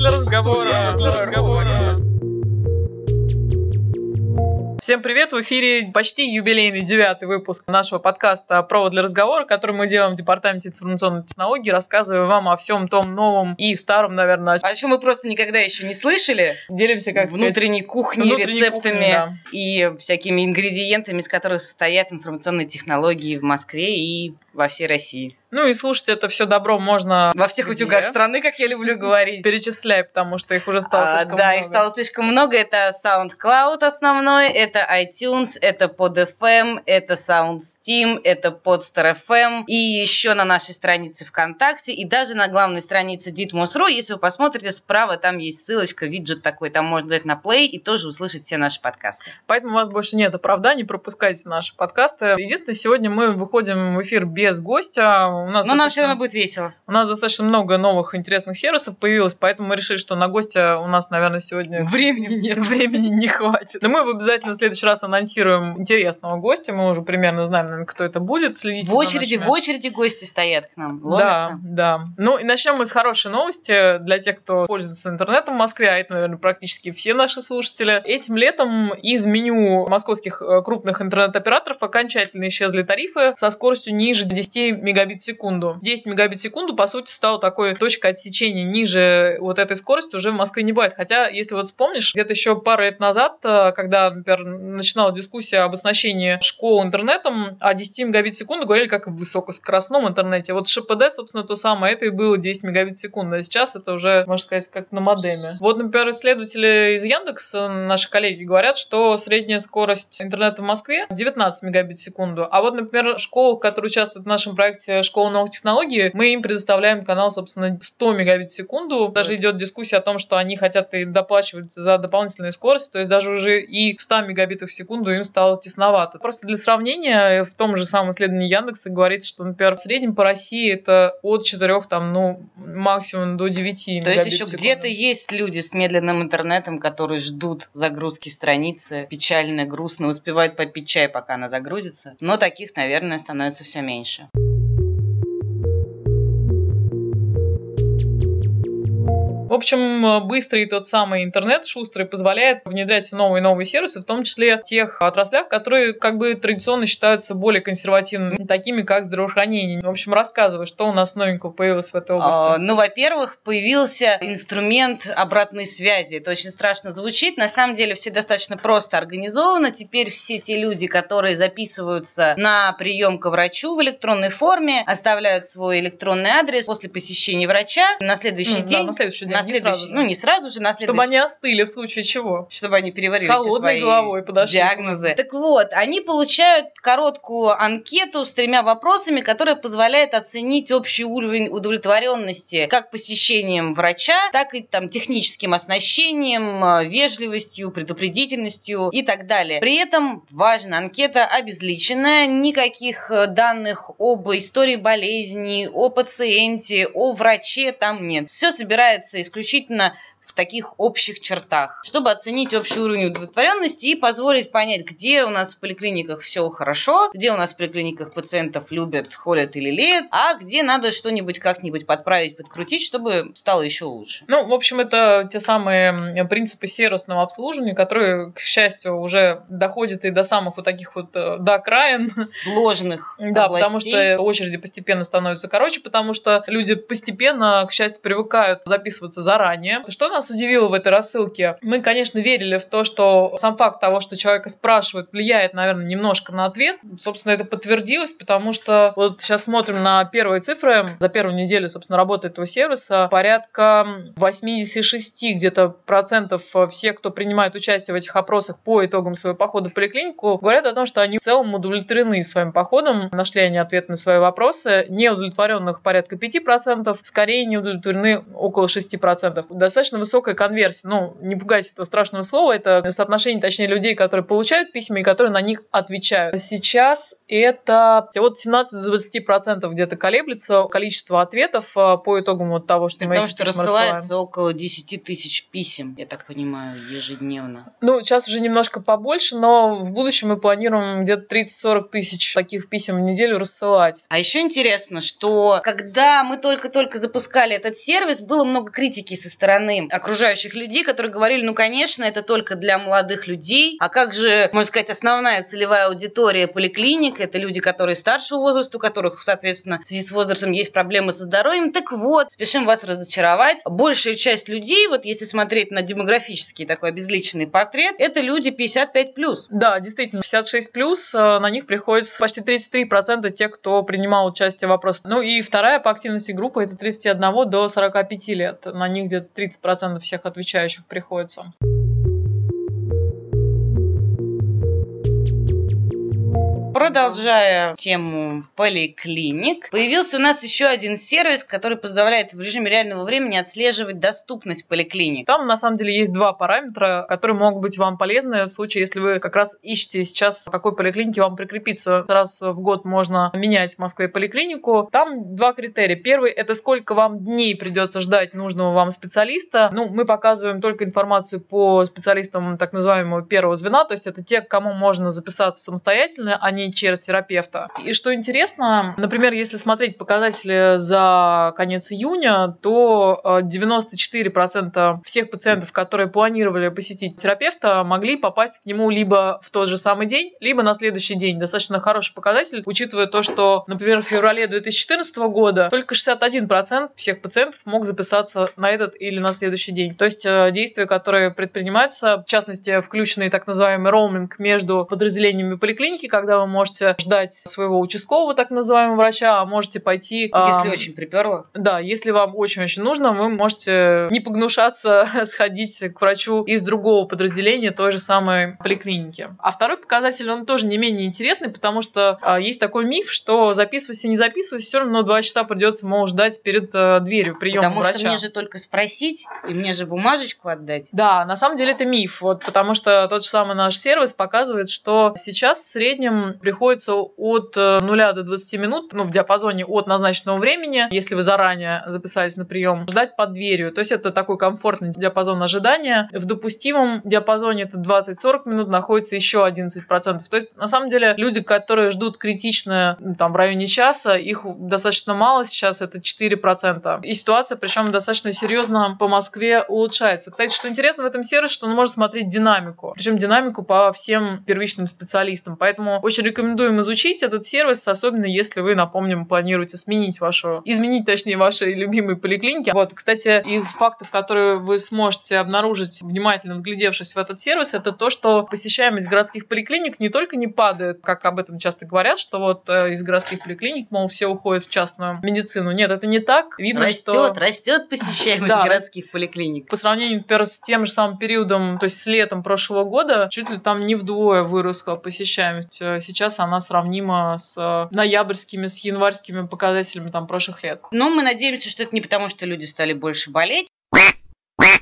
для разговора. Для разговора. Всем привет! В эфире почти юбилейный девятый выпуск нашего подкаста «Провод для разговора», который мы делаем в Департаменте информационной технологии, рассказывая вам о всем том новом и старом, наверное. О чем мы просто никогда еще не слышали. Делимся как внутренней кухней, внутренней рецептами кухни, да. и всякими ингредиентами, из которых состоят информационные технологии в Москве и во всей России. Ну и слушать это все добро можно во всех где? утюгах страны, как я люблю говорить. Перечисляй, потому что их уже стало а, слишком да, много. Да, их стало слишком много. Это SoundCloud основной, это iTunes, это PodFM, это SoundSteam, это PodStarFM и еще на нашей странице ВКонтакте и даже на главной странице Ditmos.ru. Если вы посмотрите справа, там есть ссылочка, виджет такой, там можно дать на play и тоже услышать все наши подкасты. Поэтому у вас больше нет оправданий, пропускайте наши подкасты. Единственное, сегодня мы выходим в эфир без гостя. У нас Но нам все равно будет весело. У нас достаточно много новых интересных сервисов появилось, поэтому мы решили, что на гостя у нас, наверное, сегодня времени нет. Времени не хватит. Но мы обязательно в следующий раз анонсируем интересного гостя. Мы уже примерно знаем, наверное, кто это будет. Следите в очереди, нашими... в очереди гости стоят к нам. Ломятся. Да, да. Ну и начнем мы с хорошей новости для тех, кто пользуется интернетом в Москве, а это, наверное, практически все наши слушатели. Этим летом из меню московских э, крупных интернет-операторов окончательно исчезли тарифы со скоростью ниже 10 мегабит в секунду. 10 мегабит в секунду, по сути, стала такой точкой отсечения ниже вот этой скорости уже в Москве не бывает. Хотя, если вот вспомнишь, где-то еще пару лет назад, э, когда, например, начинала дискуссия об оснащении школ интернетом, о 10 мегабит в секунду говорили как в высокоскоростном интернете. Вот ШПД, собственно, то самое, это и было 10 мегабит в секунду. А сейчас это уже, можно сказать, как на модеме. Вот, например, исследователи из Яндекс, наши коллеги, говорят, что средняя скорость интернета в Москве 19 мегабит в секунду. А вот, например, школы, которые участвуют в нашем проекте «Школа новых технологий», мы им предоставляем канал, собственно, 100 мегабит в секунду. Даже идет дискуссия о том, что они хотят и доплачивать за дополнительную скорость, то есть даже уже и в 100 мегабитах в секунду им стало тесновато. Просто для сравнения, в том же самом исследовании Яндекса говорится, что, например, в среднем по России это от 4, там, ну, максимум до 9 То есть еще где-то есть люди с медленным интернетом, которые ждут загрузки страницы, печально, грустно, успевают попить чай, пока она загрузится. Но таких, наверное, становится все меньше. Общем, быстрый тот самый интернет шустрый позволяет внедрять новые и новые сервисы, в том числе в тех отраслях, которые как бы традиционно считаются более консервативными, такими как здравоохранение. В общем, рассказывай, что у нас новенького появилось в этой области. А, ну, во-первых, появился инструмент обратной связи. Это очень страшно звучит. На самом деле все достаточно просто организовано. Теперь все те люди, которые записываются на прием к врачу в электронной форме, оставляют свой электронный адрес после посещения врача на следующий ну, день. Да, на следующий день на следующий, ну не сразу же, на следующий. Чтобы они остыли в случае чего. Чтобы они переварили С холодной свои головой подошли. диагнозы. Так вот, они получают короткую анкету с тремя вопросами, которая позволяет оценить общий уровень удовлетворенности как посещением врача, так и там техническим оснащением, э, вежливостью, предупредительностью и так далее. При этом важно, анкета обезличенная, никаких э, данных об истории болезни, о пациенте, о враче там нет. Все собирается из исключительно в таких общих чертах, чтобы оценить общий уровень удовлетворенности и позволить понять, где у нас в поликлиниках все хорошо, где у нас в поликлиниках пациентов любят, холят или леют, а где надо что-нибудь как-нибудь подправить, подкрутить, чтобы стало еще лучше. Ну, в общем, это те самые принципы сервисного обслуживания, которые, к счастью, уже доходят и до самых вот таких вот э, до окраин. Сложных Да, потому что очереди постепенно становятся короче, потому что люди постепенно, к счастью, привыкают записываться заранее. Что нас удивило в этой рассылке? Мы, конечно, верили в то, что сам факт того, что человека спрашивают, влияет, наверное, немножко на ответ. Собственно, это подтвердилось, потому что вот сейчас смотрим на первые цифры. За первую неделю, собственно, работы этого сервиса порядка 86 где-то процентов всех, кто принимает участие в этих опросах по итогам своего похода в поликлинику, говорят о том, что они в целом удовлетворены своим походом, нашли они ответ на свои вопросы. Неудовлетворенных порядка 5%, скорее не удовлетворены около 6%. Достаточно высокая конверсия. Ну, не пугайтесь этого страшного слова, это соотношение, точнее, людей, которые получают письма и которые на них отвечают. Сейчас это от 17-20% где-то колеблется количество ответов э, по итогам вот того, что мы Потому что рассылается рассылаем. около 10 тысяч писем, я так понимаю, ежедневно. Ну, сейчас уже немножко побольше, но в будущем мы планируем где-то 30-40 тысяч таких писем в неделю рассылать. А еще интересно, что когда мы только-только запускали этот сервис, было много критики со стороны окружающих людей, которые говорили, ну, конечно, это только для молодых людей, а как же, можно сказать, основная целевая аудитория поликлиник, это люди, которые старшего возраста, у которых, соответственно, в связи с возрастом есть проблемы со здоровьем. Так вот, спешим вас разочаровать. Большая часть людей, вот если смотреть на демографический такой обезличенный портрет, это люди 55+. Да, действительно, 56+, э, на них приходится почти 33% тех, кто принимал участие в вопросе. Ну и вторая по активности группа это 31 до 45 лет. На них где-то 30% всех отвечающих приходится. Продолжая тему поликлиник, появился у нас еще один сервис, который позволяет в режиме реального времени отслеживать доступность поликлиник. Там на самом деле есть два параметра, которые могут быть вам полезны в случае, если вы как раз ищете сейчас, какой поликлинике вам прикрепиться. Раз в год можно менять в Москве поликлинику. Там два критерия. Первый – это сколько вам дней придется ждать нужного вам специалиста. Ну, мы показываем только информацию по специалистам так называемого первого звена, то есть это те, к кому можно записаться самостоятельно, а не через терапевта. И что интересно, например, если смотреть показатели за конец июня, то 94% э, всех пациентов, которые планировали посетить терапевта, могли попасть к нему либо в тот же самый день, либо на следующий день. Достаточно хороший показатель, учитывая то, что, например, в феврале 2014 года только 61% всех пациентов мог записаться на этот или на следующий день. То есть э, действия, которые предпринимаются, в частности, включенный так называемый роуминг между подразделениями поликлиники, когда вы можете ждать своего участкового так называемого врача, а можете пойти... Если э, очень приперло. Да, если вам очень-очень нужно, вы можете не погнушаться сходить к врачу из другого подразделения той же самой поликлиники. А второй показатель, он тоже не менее интересный, потому что э, есть такой миф, что записывайся, не записывайся, все равно два часа придется, мол, ждать перед э, дверью приема потому врача. Потому что мне же только спросить, и мне же бумажечку отдать. Да, на самом деле это миф, вот, потому что тот же самый наш сервис показывает, что сейчас в среднем приходится от 0 э, до 20 минут, ну, в диапазоне от назначенного времени, если вы заранее записались на прием, ждать под дверью. То есть это такой комфортный диапазон ожидания. В допустимом диапазоне это 20-40 минут находится еще 11%. То есть, на самом деле, люди, которые ждут критично там, в районе часа, их достаточно мало сейчас, это 4%. И ситуация, причем достаточно серьезно по Москве улучшается. Кстати, что интересно в этом сервисе, что он может смотреть динамику. Причем динамику по всем первичным специалистам. Поэтому очень рекомендуем изучить этот сервис, особенно если вы, напомним, планируете сменить вашу, изменить, точнее, ваши любимые поликлиники. Вот, кстати, из фактов, которые вы сможете обнаружить, внимательно вглядевшись в этот сервис, это то, что посещаемость городских поликлиник не только не падает, как об этом часто говорят, что вот э, из городских поликлиник, мол, все уходят в частную медицину. Нет, это не так. Видно, растет, что... растет посещаемость да, городских поликлиник. По сравнению, например, с тем же самым периодом, то есть с летом прошлого года, чуть ли там не вдвое выросла посещаемость. Э, сейчас она сравнима с э, ноябрьскими, с январскими показателями там прошлых лет. Но мы надеемся, что это не потому, что люди стали больше болеть,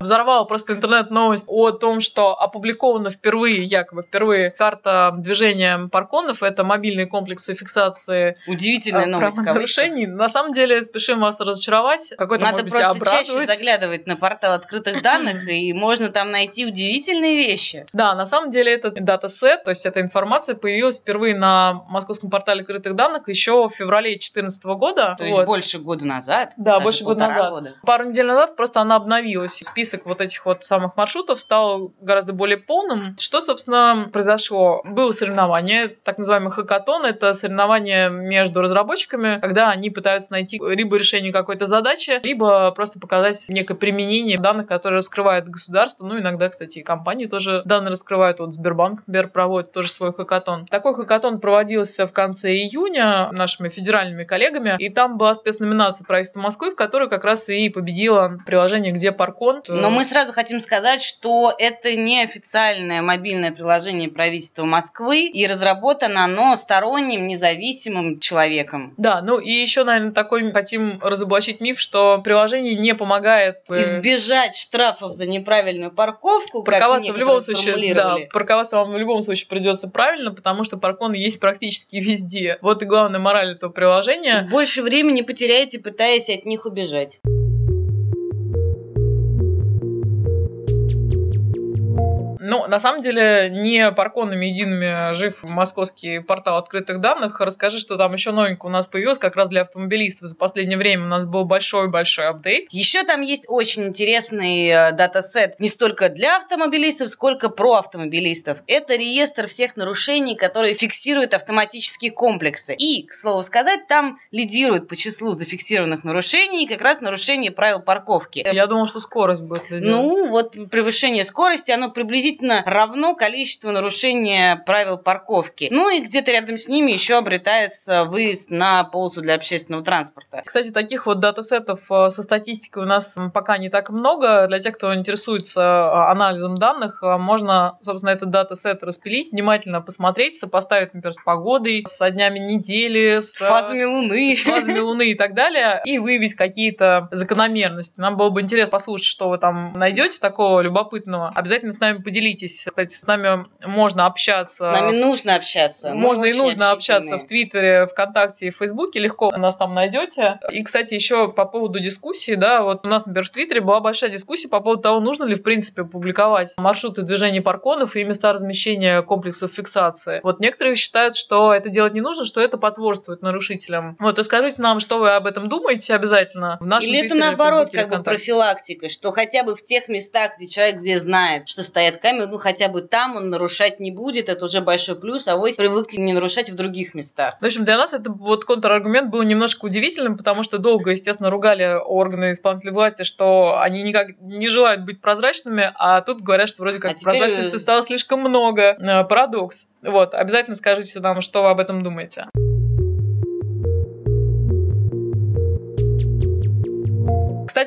Взорвала просто интернет-новость о том, что опубликована впервые, якобы впервые, карта движения парконов. Это мобильные комплексы фиксации Удивительная э, новость, нарушений. На самом деле, спешим вас разочаровать. Какой-то, Надо может быть, просто чаще заглядывать на портал открытых данных, и можно там найти удивительные вещи. Да, на самом деле это датасет, то есть эта информация появилась впервые на московском портале открытых данных еще в феврале 2014 года. То вот. есть больше года назад? Да, больше года назад. Года. Пару недель назад просто она обновилась. Список список вот этих вот самых маршрутов стал гораздо более полным. Что, собственно, произошло? Было соревнование, так называемый хакатон. Это соревнование между разработчиками, когда они пытаются найти либо решение какой-то задачи, либо просто показать некое применение данных, которые раскрывает государство. Ну, иногда, кстати, и компании тоже данные раскрывают. Вот Сбербанк, например, проводит тоже свой хакатон. Такой хакатон проводился в конце июня нашими федеральными коллегами, и там была спецноминация правительства Москвы, в которой как раз и победило приложение «Где паркон». Но мы сразу хотим сказать, что это не официальное мобильное приложение правительства Москвы, и разработано оно сторонним, независимым человеком. Да, ну и еще, наверное, такой хотим разоблачить миф, что приложение не помогает... Э, Избежать штрафов за неправильную парковку, парковаться в любом случае, да, парковаться вам в любом случае придется правильно, потому что паркон есть практически везде. Вот и главная мораль этого приложения. Больше времени потеряете, пытаясь от них убежать. На самом деле, не парконами едиными жив московский портал открытых данных. Расскажи, что там еще новенькое у нас появилось как раз для автомобилистов. За последнее время у нас был большой-большой апдейт. Еще там есть очень интересный э, датасет не столько для автомобилистов, сколько про автомобилистов. Это реестр всех нарушений, которые фиксируют автоматические комплексы. И, к слову сказать, там лидирует по числу зафиксированных нарушений как раз нарушение правил парковки. Я думал, что скорость будет лидировать. Ну, вот превышение скорости, оно приблизительно равно количеству нарушения правил парковки. Ну и где-то рядом с ними еще обретается выезд на полосу для общественного транспорта. Кстати, таких вот датасетов э, со статистикой у нас пока не так много. Для тех, кто интересуется э, анализом данных, э, можно, собственно, этот датасет распилить, внимательно посмотреть, сопоставить, например, с погодой, с днями недели, с фазами Луны, с фазами Луны и так далее, и выявить какие-то закономерности. Нам было бы интересно послушать, что вы там найдете такого любопытного. Обязательно с нами поделитесь. Кстати, с нами можно общаться. С нами нужно общаться. Можно и нужно общаться в Твиттере, ВКонтакте и Фейсбуке. Легко нас там найдете. И, кстати, еще по поводу дискуссии, да, вот у нас, например, в Твиттере была большая дискуссия по поводу того, нужно ли, в принципе, публиковать маршруты движения парконов и места размещения комплексов фиксации. Вот некоторые считают, что это делать не нужно, что это потворствует нарушителям. Вот, и скажите нам, что вы об этом думаете обязательно в нашем Или это наоборот, как бы профилактика, что хотя бы в тех местах, где человек где знает, что стоят камеры, ну хотя бы там он нарушать не будет, это уже большой плюс, а вы привыкли не нарушать в других местах. В общем, для нас это вот контраргумент был немножко удивительным, потому что долго, естественно, ругали органы исполнительной власти, что они никак не желают быть прозрачными, а тут говорят, что вроде как а прозрачности теперь... стало слишком много. Э, парадокс. Вот, обязательно скажите нам, что вы об этом думаете.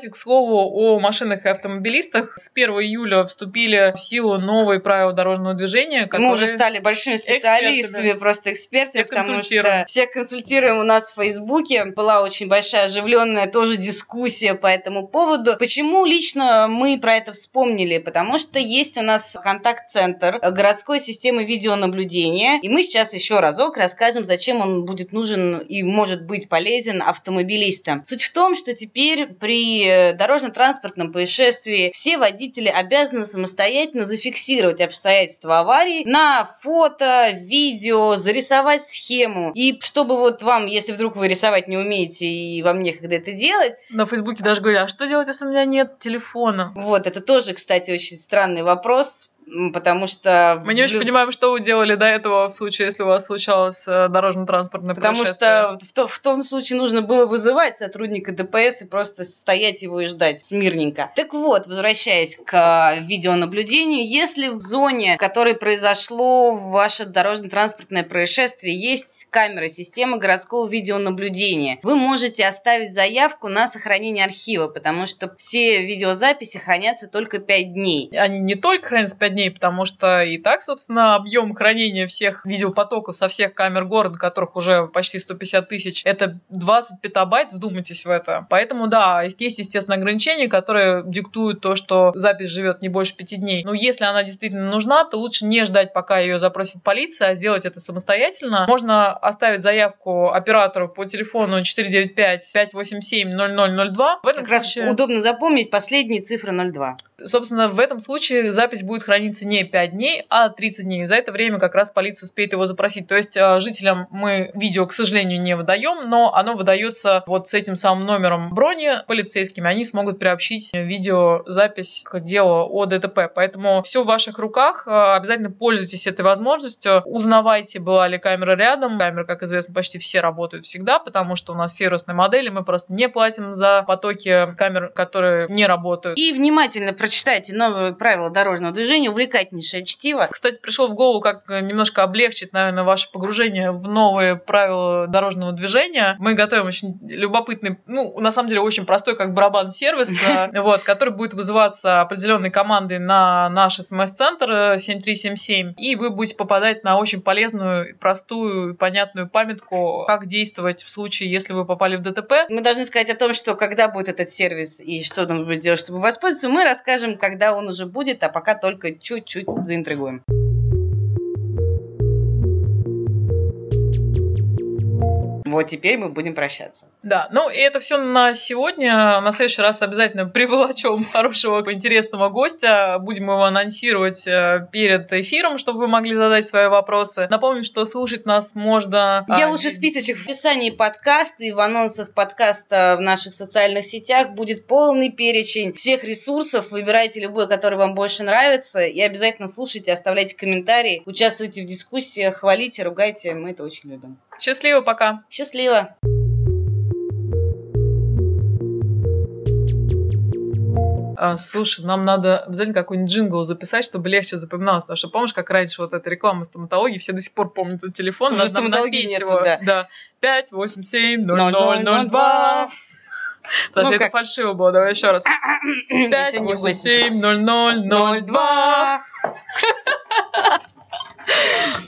Кстати, к слову о машинах и автомобилистах, с 1 июля вступили в силу новые правила дорожного движения, которые... Мы уже стали большими специалистами, экспертами. просто экспертами, потому что всех консультируем у нас в Фейсбуке. Была очень большая оживленная тоже дискуссия по этому поводу. Почему лично мы про это вспомнили? Потому что есть у нас контакт-центр городской системы видеонаблюдения, и мы сейчас еще разок расскажем, зачем он будет нужен и может быть полезен автомобилистам. Суть в том, что теперь при дорожно-транспортном происшествии все водители обязаны самостоятельно зафиксировать обстоятельства аварии на фото, видео, зарисовать схему. И чтобы вот вам, если вдруг вы рисовать не умеете и вам некогда это делать... На Фейсбуке даже говорят, а что делать, если у меня нет телефона? Вот, это тоже, кстати, очень странный вопрос потому что... Мы не очень понимаем, что вы делали до этого в случае, если у вас случалось э, дорожно-транспортное Потому что в, то, в том случае нужно было вызывать сотрудника ДПС и просто стоять его и ждать смирненько. Так вот, возвращаясь к видеонаблюдению, если в зоне, в которой произошло ваше дорожно-транспортное происшествие, есть камера системы городского видеонаблюдения, вы можете оставить заявку на сохранение архива, потому что все видеозаписи хранятся только 5 дней. Они не только хранятся 5 дней, потому что и так, собственно, объем хранения всех видеопотоков со всех камер города, которых уже почти 150 тысяч, это 20 петабайт, вдумайтесь в это. Поэтому, да, есть, естественно, ограничения, которые диктуют то, что запись живет не больше 5 дней. Но если она действительно нужна, то лучше не ждать, пока ее запросит полиция, а сделать это самостоятельно. Можно оставить заявку оператору по телефону 495-587-0002. В этом как случае... раз удобно запомнить последние цифры 02. Собственно, в этом случае запись будет храниться не 5 дней, а 30 дней. За это время как раз полиция успеет его запросить. То есть э, жителям мы видео, к сожалению, не выдаем, но оно выдается вот с этим самым номером брони полицейскими. Они смогут приобщить видеозапись к делу о ДТП. Поэтому все в ваших руках. Э, обязательно пользуйтесь этой возможностью. Узнавайте, была ли камера рядом. Камеры, как известно, почти все работают всегда, потому что у нас сервисные модели. Мы просто не платим за потоки камер, которые не работают. И внимательно прочитайте новые правила дорожного движения увлекательнейшее чтиво. Кстати, пришло в голову, как немножко облегчить, наверное, ваше погружение в новые правила дорожного движения. Мы готовим очень любопытный, ну, на самом деле, очень простой, как барабан сервис, э, вот, который будет вызываться определенной командой на наш смс-центр 7377, э, и вы будете попадать на очень полезную, простую, понятную памятку, как действовать в случае, если вы попали в ДТП. Мы должны сказать о том, что когда будет этот сервис и что нужно будет делать, чтобы воспользоваться, мы расскажем, когда он уже будет, а пока только чуть-чуть заинтригуем. Вот теперь мы будем прощаться. Да, ну и это все на сегодня. На следующий раз обязательно приволочем хорошего, интересного гостя. Будем его анонсировать э, перед эфиром, чтобы вы могли задать свои вопросы. Напомню, что слушать нас можно... Я а, лучше списочек в описании подкаста и в анонсах подкаста в наших социальных сетях будет полный перечень всех ресурсов. Выбирайте любой, который вам больше нравится. И обязательно слушайте, оставляйте комментарии, участвуйте в дискуссиях, хвалите, ругайте. Мы это очень любим. Счастливо, пока. Счастливо! А, слушай, нам надо обязательно какой-нибудь джингл записать, чтобы легче запоминалось. Потому что помнишь, как раньше вот эта реклама стоматологии, все до сих пор помнят этот телефон. Надо нам напеть нету, его. да. да. 5, 8, 7, 0, 0, 0, 0002. 2. Потому Ну, это фальшиво было. Давай еще раз. 5, Если не 8, 7, 0, 0, 0, 2.